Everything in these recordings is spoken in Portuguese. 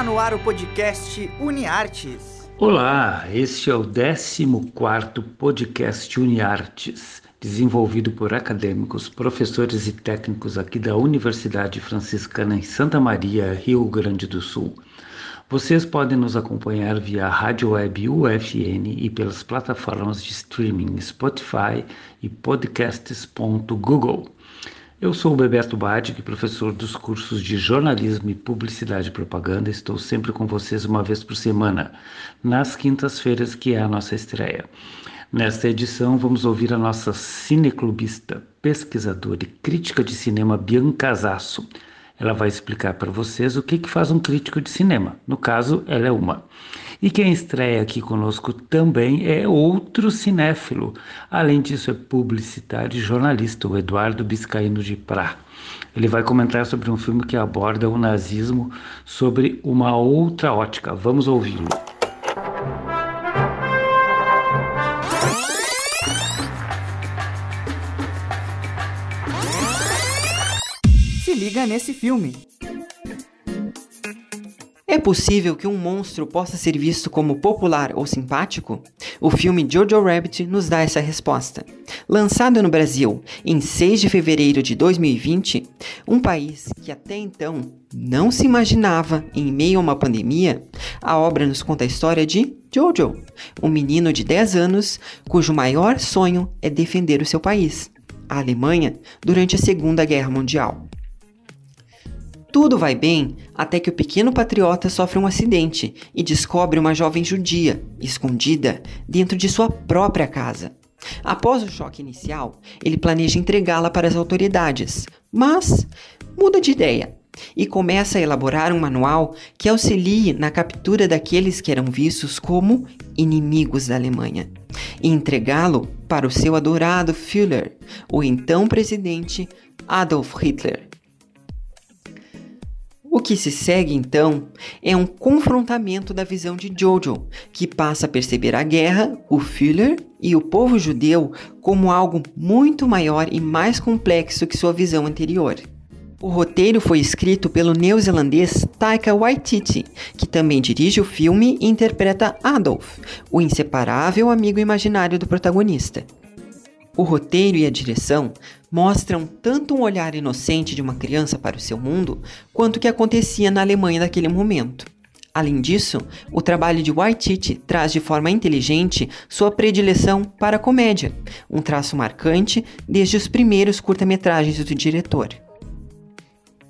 Está no ar o podcast UniArtes. Olá, este é o 14 podcast UniArtes, desenvolvido por acadêmicos, professores e técnicos aqui da Universidade Franciscana em Santa Maria, Rio Grande do Sul. Vocês podem nos acompanhar via rádio web UFN e pelas plataformas de streaming Spotify e podcasts.google. Eu sou o Bebeto Badig, professor dos cursos de jornalismo e publicidade e propaganda. Estou sempre com vocês uma vez por semana, nas quintas-feiras, que é a nossa estreia. Nesta edição, vamos ouvir a nossa cineclubista, pesquisadora e crítica de cinema Bianca Zasso. Ela vai explicar para vocês o que, que faz um crítico de cinema. No caso, ela é uma. E quem estreia aqui conosco também é outro cinéfilo. Além disso, é publicitário e jornalista, o Eduardo Biscaíno de Prá. Ele vai comentar sobre um filme que aborda o nazismo sobre uma outra ótica. Vamos ouvi-lo. Se liga nesse filme. É possível que um monstro possa ser visto como popular ou simpático? O filme Jojo Rabbit nos dá essa resposta. Lançado no Brasil em 6 de fevereiro de 2020, um país que até então não se imaginava em meio a uma pandemia, a obra nos conta a história de Jojo, um menino de 10 anos cujo maior sonho é defender o seu país, a Alemanha, durante a Segunda Guerra Mundial. Tudo vai bem até que o pequeno patriota sofre um acidente e descobre uma jovem judia, escondida, dentro de sua própria casa. Após o choque inicial, ele planeja entregá-la para as autoridades, mas muda de ideia e começa a elaborar um manual que auxilie na captura daqueles que eram vistos como inimigos da Alemanha e entregá-lo para o seu adorado Führer, o então presidente Adolf Hitler. O que se segue então é um confrontamento da visão de Jojo, que passa a perceber a guerra, o Führer e o povo judeu como algo muito maior e mais complexo que sua visão anterior. O roteiro foi escrito pelo neozelandês Taika Waititi, que também dirige o filme e interpreta Adolf, o inseparável amigo imaginário do protagonista. O roteiro e a direção mostram tanto um olhar inocente de uma criança para o seu mundo, quanto o que acontecia na Alemanha naquele momento. Além disso, o trabalho de Waititi traz de forma inteligente sua predileção para a comédia, um traço marcante desde os primeiros curta-metragens do diretor.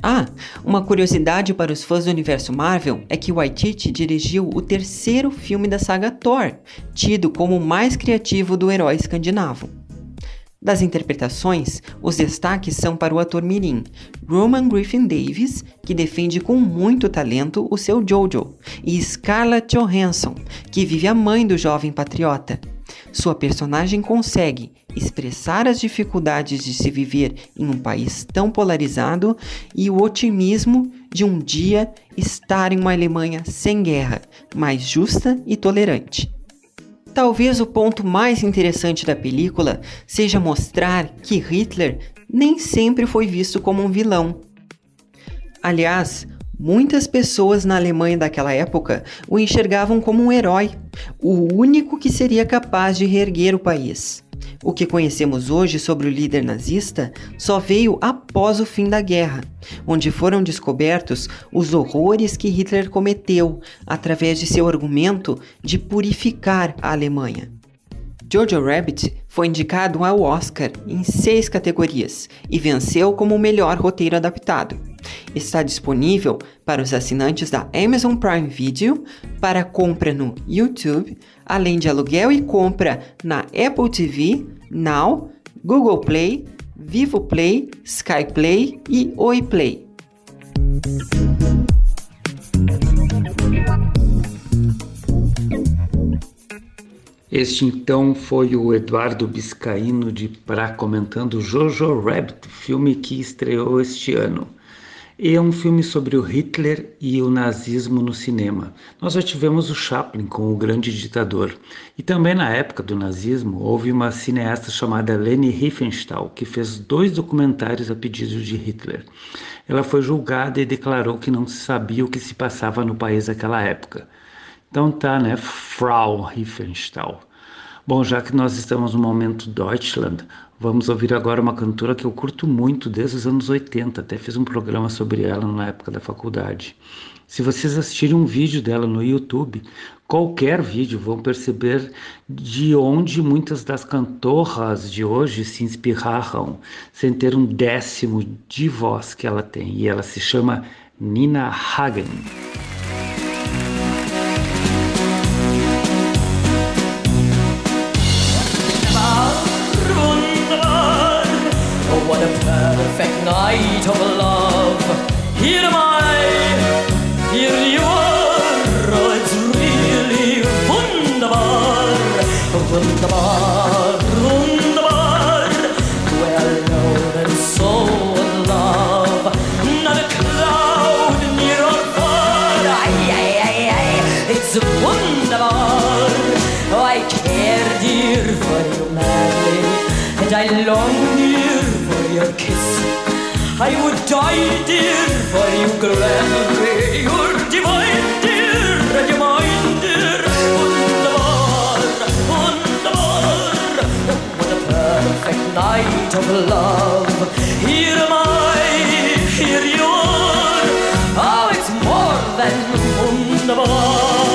Ah, uma curiosidade para os fãs do universo Marvel é que Waititi dirigiu o terceiro filme da saga Thor, tido como o mais criativo do herói escandinavo. Das interpretações, os destaques são para o ator mirim, Roman Griffin Davis, que defende com muito talento o seu Jojo, e Scarlett Johansson, que vive a mãe do jovem patriota. Sua personagem consegue expressar as dificuldades de se viver em um país tão polarizado e o otimismo de um dia estar em uma Alemanha sem guerra, mais justa e tolerante. Talvez o ponto mais interessante da película seja mostrar que Hitler nem sempre foi visto como um vilão. Aliás, muitas pessoas na Alemanha daquela época o enxergavam como um herói, o único que seria capaz de reerguer o país. O que conhecemos hoje sobre o líder nazista só veio após o fim da guerra, onde foram descobertos os horrores que Hitler cometeu através de seu argumento de purificar a Alemanha. Jojo Rabbit foi indicado ao Oscar em seis categorias e venceu como o melhor roteiro adaptado. Está disponível para os assinantes da Amazon Prime Video, para compra no YouTube, além de aluguel e compra na Apple TV, Now, Google Play, Vivo Play, Sky Play e Oi Play. Este então foi o Eduardo Biscaíno de Prá comentando Jojo Rabbit, filme que estreou este ano. é um filme sobre o Hitler e o nazismo no cinema. Nós já tivemos o Chaplin com o Grande Ditador. E também na época do nazismo houve uma cineasta chamada Leni Riefenstahl que fez dois documentários a pedido de Hitler. Ela foi julgada e declarou que não sabia o que se passava no país naquela época. Então tá, né, Frau Riefenstahl. Bom, já que nós estamos no momento Deutschland, vamos ouvir agora uma cantora que eu curto muito desde os anos 80, até fiz um programa sobre ela na época da faculdade. Se vocês assistirem um vídeo dela no YouTube, qualquer vídeo, vão perceber de onde muitas das cantoras de hoje se inspiraram, sem ter um décimo de voz que ela tem. E ela se chama Nina Hagen. In love. A cloud near. It's I care, dear, for you madly, and I long, dear, for your kiss. I would die, dear, for you gladly. You're divine, of love. Here am I, here you are. Oh, it's more than wunderbar.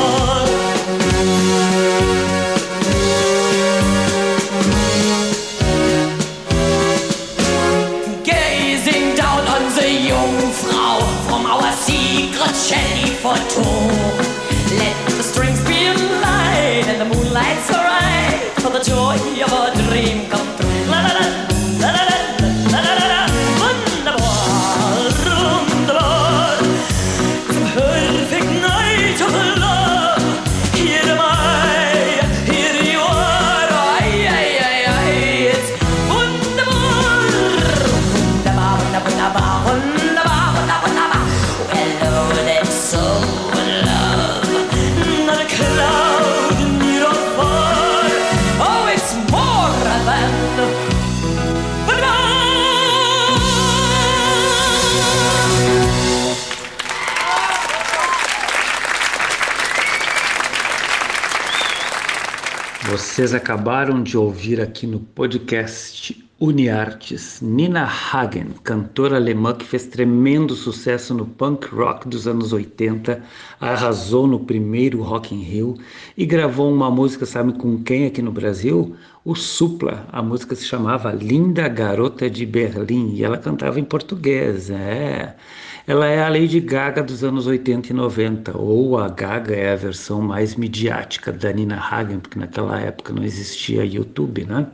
Vocês acabaram de ouvir aqui no podcast Uniartes Nina Hagen, cantora alemã que fez tremendo sucesso no punk rock dos anos 80, arrasou no primeiro Rock in Rio e gravou uma música, sabe com quem aqui no Brasil? O Supla. A música se chamava Linda Garota de Berlim e ela cantava em português, é. Ela é a Lady Gaga dos anos 80 e 90, ou a Gaga é a versão mais midiática da Nina Hagen, porque naquela época não existia YouTube, né?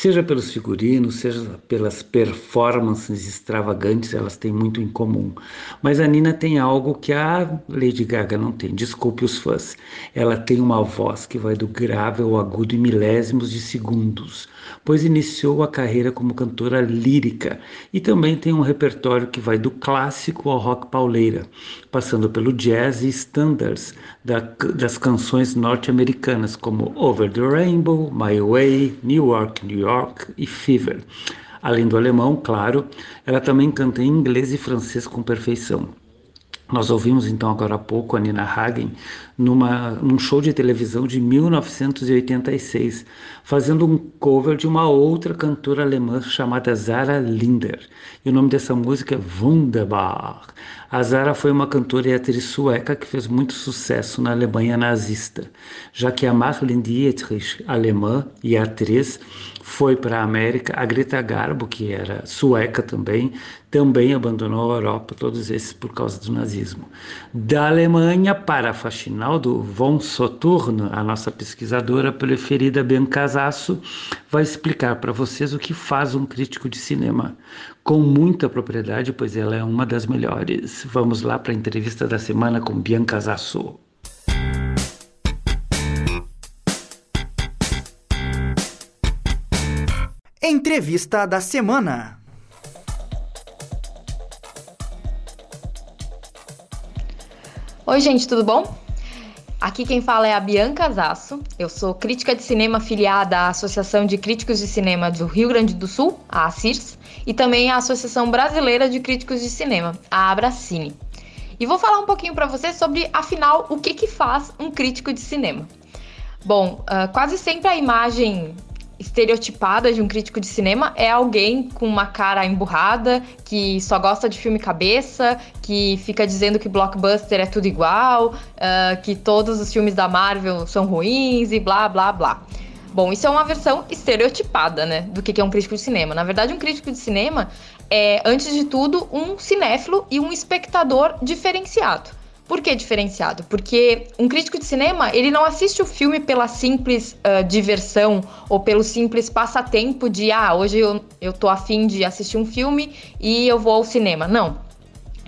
Seja pelos figurinos, seja pelas performances extravagantes, elas têm muito em comum. Mas a Nina tem algo que a Lady Gaga não tem, desculpe os fãs. Ela tem uma voz que vai do grave ao agudo em milésimos de segundos, pois iniciou a carreira como cantora lírica e também tem um repertório que vai do clássico ao rock pauleira, passando pelo jazz e standards da, das canções norte-americanas como Over the Rainbow, My Way, New York, New York e Fever. Além do alemão, claro, ela também canta em inglês e francês com perfeição. Nós ouvimos então agora há pouco a Nina Hagen numa, num show de televisão de 1986, fazendo um cover de uma outra cantora alemã chamada Zara Linder. E o nome dessa música é Wunderbar. A Zara foi uma cantora e atriz sueca que fez muito sucesso na Alemanha nazista, já que a Marlene Dietrich, alemã e atriz, foi para a América. A Greta Garbo, que era sueca também, também abandonou a Europa, todos esses por causa do nazismo. Da Alemanha para a faxinal do Von Soturno, a nossa pesquisadora preferida Biancasasso, vai explicar para vocês o que faz um crítico de cinema, com muita propriedade, pois ela é uma das melhores. Vamos lá para a entrevista da semana com Biancasasso. Entrevista da semana. Oi, gente, tudo bom? Aqui quem fala é a Bianca Zasso. Eu sou crítica de cinema afiliada à Associação de Críticos de Cinema do Rio Grande do Sul, a ACIRS, e também à Associação Brasileira de Críticos de Cinema, a Abracine. E vou falar um pouquinho para você sobre, afinal, o que, que faz um crítico de cinema. Bom, uh, quase sempre a imagem estereotipada de um crítico de cinema é alguém com uma cara emburrada, que só gosta de filme cabeça, que fica dizendo que blockbuster é tudo igual, uh, que todos os filmes da Marvel são ruins e blá blá blá. Bom, isso é uma versão estereotipada, né, do que é um crítico de cinema. Na verdade, um crítico de cinema é, antes de tudo, um cinéfilo e um espectador diferenciado. Por que diferenciado? Porque um crítico de cinema, ele não assiste o filme pela simples uh, diversão ou pelo simples passatempo de, ah, hoje eu, eu tô afim de assistir um filme e eu vou ao cinema. Não.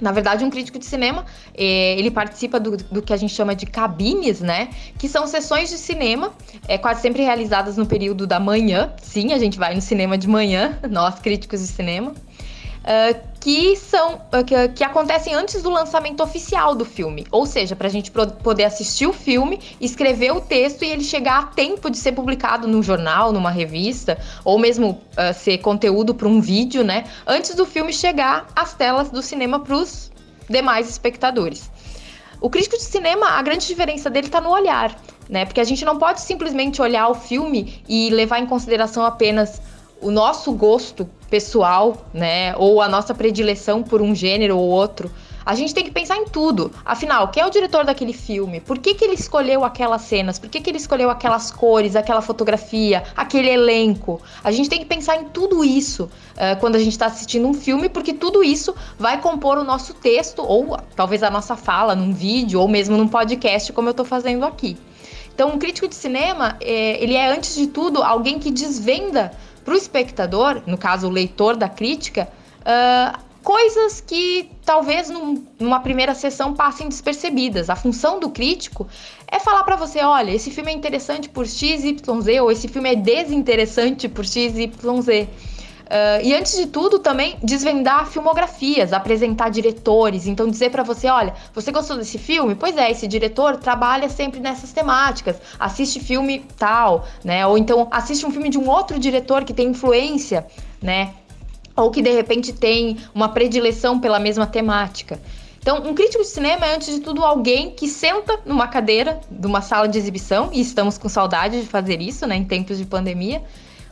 Na verdade, um crítico de cinema, eh, ele participa do, do, que a gente chama de cabines, né? Que são sessões de cinema, é, quase sempre realizadas no período da manhã. Sim, a gente vai no cinema de manhã, nós críticos de cinema. Uh, que são que, que, acontecem antes do lançamento oficial do filme. Ou seja, para a gente poder assistir o filme, escrever o texto e ele chegar a tempo de ser publicado num jornal, numa revista, ou mesmo uh, ser conteúdo para um vídeo, né? Antes do filme chegar às telas do cinema para os demais espectadores. O crítico de cinema, a grande diferença dele está no olhar, né? Porque a gente não pode simplesmente olhar o filme e levar em consideração apenas o nosso gosto pessoal, né, ou a nossa predileção por um gênero ou outro. A gente tem que pensar em tudo. Afinal, quem é o diretor daquele filme? Por que, que ele escolheu aquelas cenas? Por que, que ele escolheu aquelas cores, aquela fotografia, aquele elenco? A gente tem que pensar em tudo isso uh, quando a gente está assistindo um filme, porque tudo isso vai compor o nosso texto, ou talvez a nossa fala num vídeo, ou mesmo num podcast, como eu estou fazendo aqui. Então, um crítico de cinema, é, ele é, antes de tudo, alguém que desvenda para o espectador, no caso o leitor da crítica, uh, coisas que talvez num, numa primeira sessão passem despercebidas. A função do crítico é falar para você, olha, esse filme é interessante por x, y, ou esse filme é desinteressante por x, y. Uh, e antes de tudo, também desvendar filmografias, apresentar diretores. Então, dizer para você: olha, você gostou desse filme? Pois é, esse diretor trabalha sempre nessas temáticas. Assiste filme tal, né? Ou então assiste um filme de um outro diretor que tem influência, né? Ou que de repente tem uma predileção pela mesma temática. Então, um crítico de cinema é, antes de tudo, alguém que senta numa cadeira de uma sala de exibição, e estamos com saudade de fazer isso, né, em tempos de pandemia,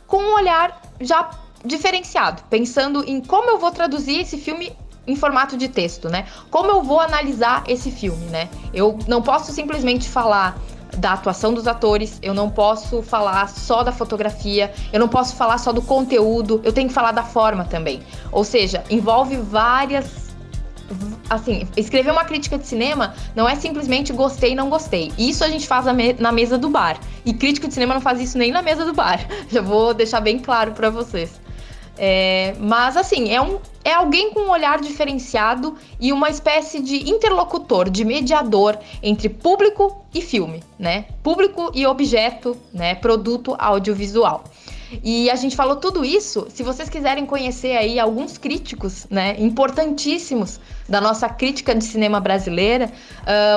com um olhar já diferenciado, pensando em como eu vou traduzir esse filme em formato de texto, né? Como eu vou analisar esse filme, né? Eu não posso simplesmente falar da atuação dos atores, eu não posso falar só da fotografia, eu não posso falar só do conteúdo, eu tenho que falar da forma também. Ou seja, envolve várias assim, escrever uma crítica de cinema não é simplesmente gostei, não gostei. Isso a gente faz na mesa do bar. E crítico de cinema não faz isso nem na mesa do bar. Já vou deixar bem claro para vocês. É, mas assim, é, um, é alguém com um olhar diferenciado e uma espécie de interlocutor, de mediador entre público e filme, né? Público e objeto, né? Produto audiovisual. E a gente falou tudo isso. Se vocês quiserem conhecer aí alguns críticos, né, importantíssimos da nossa crítica de cinema brasileira,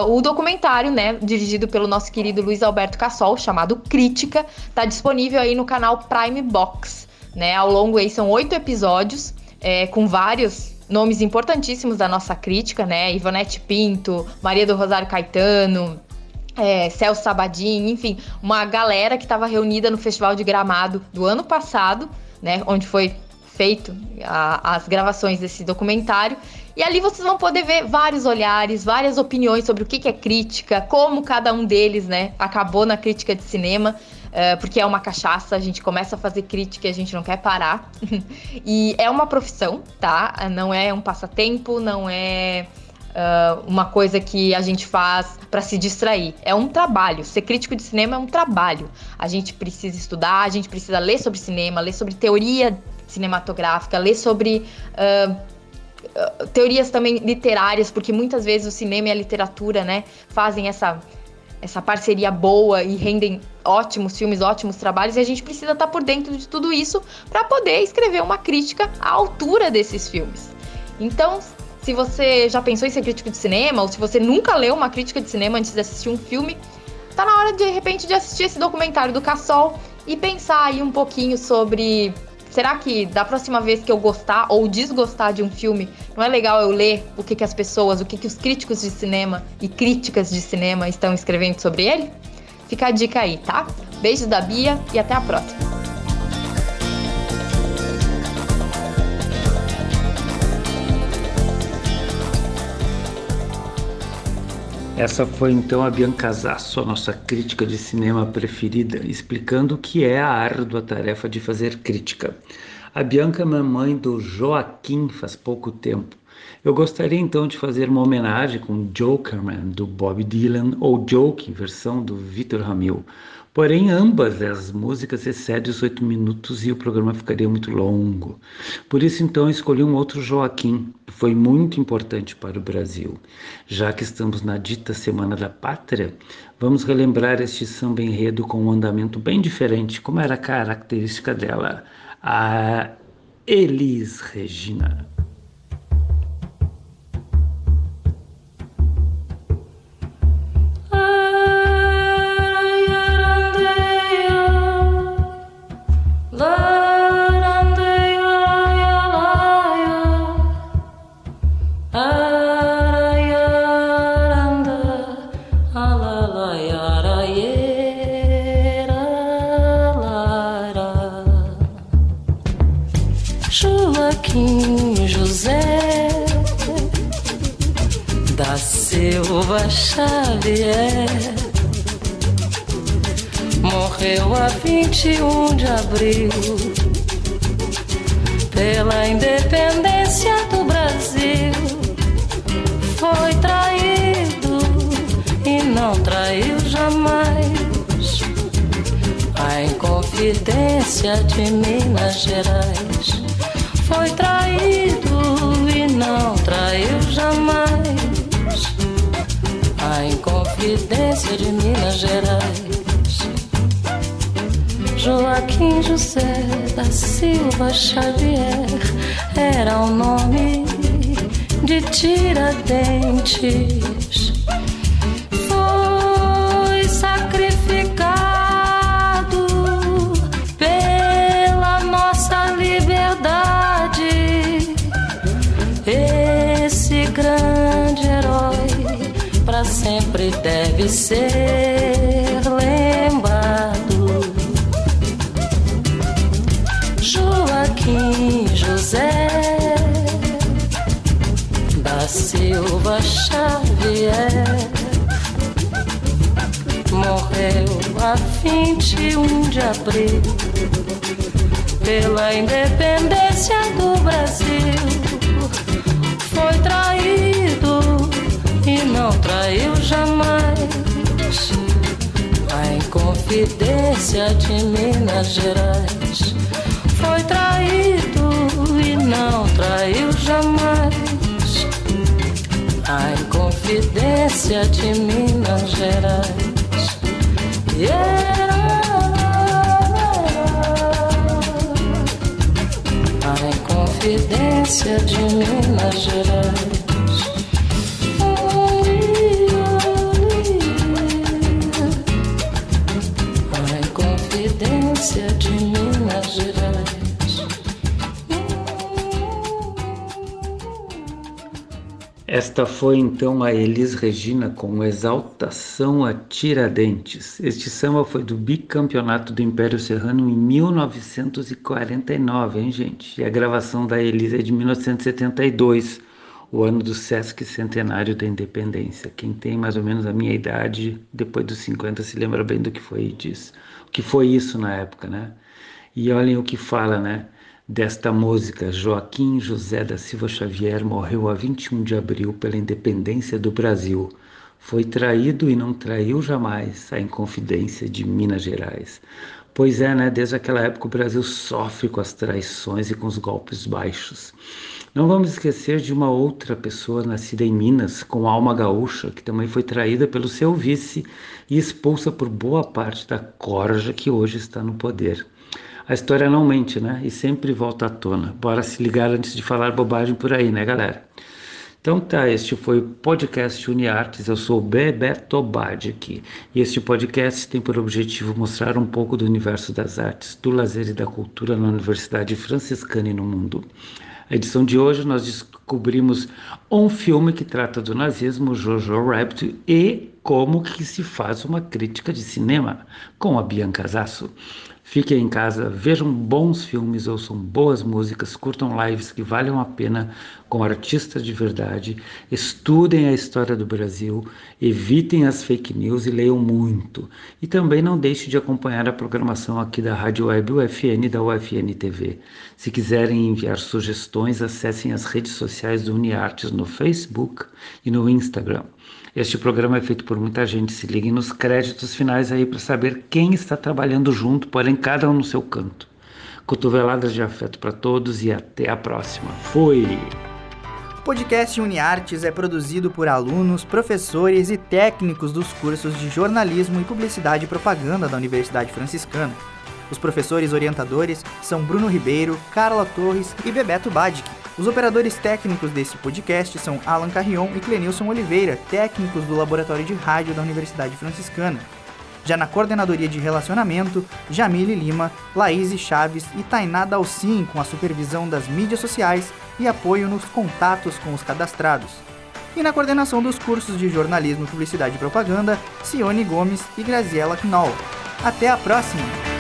uh, o documentário, né, dirigido pelo nosso querido Luiz Alberto Cassol, chamado Crítica, está disponível aí no canal Prime Box né? Ao longo aí são oito episódios, é, com vários nomes importantíssimos da nossa crítica, né? Ivonete Pinto, Maria do Rosário Caetano, é, Celso Sabadin, enfim, uma galera que estava reunida no Festival de Gramado do ano passado, né? Onde foi feito a, as gravações desse documentário. E ali vocês vão poder ver vários olhares, várias opiniões sobre o que, que é crítica, como cada um deles, né, acabou na crítica de cinema. Uh, porque é uma cachaça, a gente começa a fazer crítica e a gente não quer parar. e é uma profissão, tá? Não é um passatempo, não é uh, uma coisa que a gente faz para se distrair. É um trabalho. Ser crítico de cinema é um trabalho. A gente precisa estudar, a gente precisa ler sobre cinema, ler sobre teoria cinematográfica, ler sobre. Uh, teorias também literárias, porque muitas vezes o cinema e a literatura, né, fazem essa essa parceria boa e rendem ótimos filmes, ótimos trabalhos, e a gente precisa estar por dentro de tudo isso para poder escrever uma crítica à altura desses filmes. Então, se você já pensou em ser crítico de cinema, ou se você nunca leu uma crítica de cinema antes de assistir um filme, tá na hora de, de repente de assistir esse documentário do Cassol e pensar aí um pouquinho sobre será que da próxima vez que eu gostar ou desgostar de um filme, não é legal eu ler o que, que as pessoas, o que, que os críticos de cinema e críticas de cinema estão escrevendo sobre ele? Fica a dica aí, tá? Beijos da Bia e até a próxima. Essa foi então a Bianca Zasso, a nossa crítica de cinema preferida, explicando o que é a árdua tarefa de fazer crítica. A Bianca é mamãe do Joaquim faz pouco tempo. Eu gostaria então de fazer uma homenagem com Jokerman do Bob Dylan ou Joke, versão do Victor Ramil. Porém, ambas as músicas excedem os oito minutos e o programa ficaria muito longo. Por isso, então, escolhi um outro Joaquim, que foi muito importante para o Brasil. Já que estamos na dita Semana da Pátria, vamos relembrar este samba enredo com um andamento bem diferente, como era a característica dela, a Elis Regina. Abril pela independência do Brasil. Foi traído e não traiu jamais a Inconfidência de Minas Gerais. Foi traído e não traiu jamais a Inconfidência de Minas Gerais. Joaquim José da Silva Xavier era o nome de Tiradentes. Foi sacrificado pela nossa liberdade. Esse grande herói para sempre deve ser de abril pela independência do Brasil. Foi traído e não traiu jamais. A Inconfidência de Minas Gerais foi traído e não traiu jamais. A Inconfidência de Minas Gerais. Yeah. Inconfidência de Minas Gerais. Esta foi então a Elis Regina com Exaltação a Tiradentes. Este samba foi do bicampeonato do Império Serrano em 1949, hein, gente? E a gravação da Elis é de 1972, o ano do Sesc Centenário da Independência. Quem tem mais ou menos a minha idade, depois dos 50, se lembra bem do que foi disso que foi isso na época, né? E olhem o que fala, né? Desta música, Joaquim José da Silva Xavier morreu a 21 de abril pela independência do Brasil. Foi traído e não traiu jamais a Inconfidência de Minas Gerais. Pois é, né? Desde aquela época o Brasil sofre com as traições e com os golpes baixos. Não vamos esquecer de uma outra pessoa nascida em Minas, com alma gaúcha, que também foi traída pelo seu vice e expulsa por boa parte da corja que hoje está no poder. A história não mente, né? E sempre volta à tona. Bora se ligar antes de falar bobagem por aí, né, galera? Então tá, este foi o podcast UniArtes, eu sou Bebeto Badic e este podcast tem por objetivo mostrar um pouco do universo das artes, do lazer e da cultura na Universidade Franciscana e no mundo. A edição de hoje nós descobrimos um filme que trata do nazismo, Jojo Rabbit, e como que se faz uma crítica de cinema com a Bianca Zasso. Fiquem em casa, vejam bons filmes, ouçam boas músicas, curtam lives que valham a pena com artistas de verdade, estudem a história do Brasil, evitem as fake news e leiam muito. E também não deixe de acompanhar a programação aqui da Rádio Web UFN e da UFN TV. Se quiserem enviar sugestões, acessem as redes sociais do UniArtes no Facebook e no Instagram. Este programa é feito por muita gente. Se liguem nos créditos finais aí para saber quem está trabalhando junto, porém cada um no seu canto. Cotoveladas de afeto para todos e até a próxima. Fui! O podcast UniArtes é produzido por alunos, professores e técnicos dos cursos de jornalismo e publicidade e propaganda da Universidade Franciscana. Os professores orientadores são Bruno Ribeiro, Carla Torres e Bebeto Badic. Os operadores técnicos desse podcast são Alan Carrion e Clenilson Oliveira, técnicos do Laboratório de Rádio da Universidade Franciscana. Já na coordenadoria de relacionamento, Jamile Lima, Laís Chaves e Tainá Dalcin, com a supervisão das mídias sociais e apoio nos contatos com os cadastrados. E na coordenação dos cursos de jornalismo, publicidade e propaganda, Cione Gomes e Graziela Knoll. Até a próxima!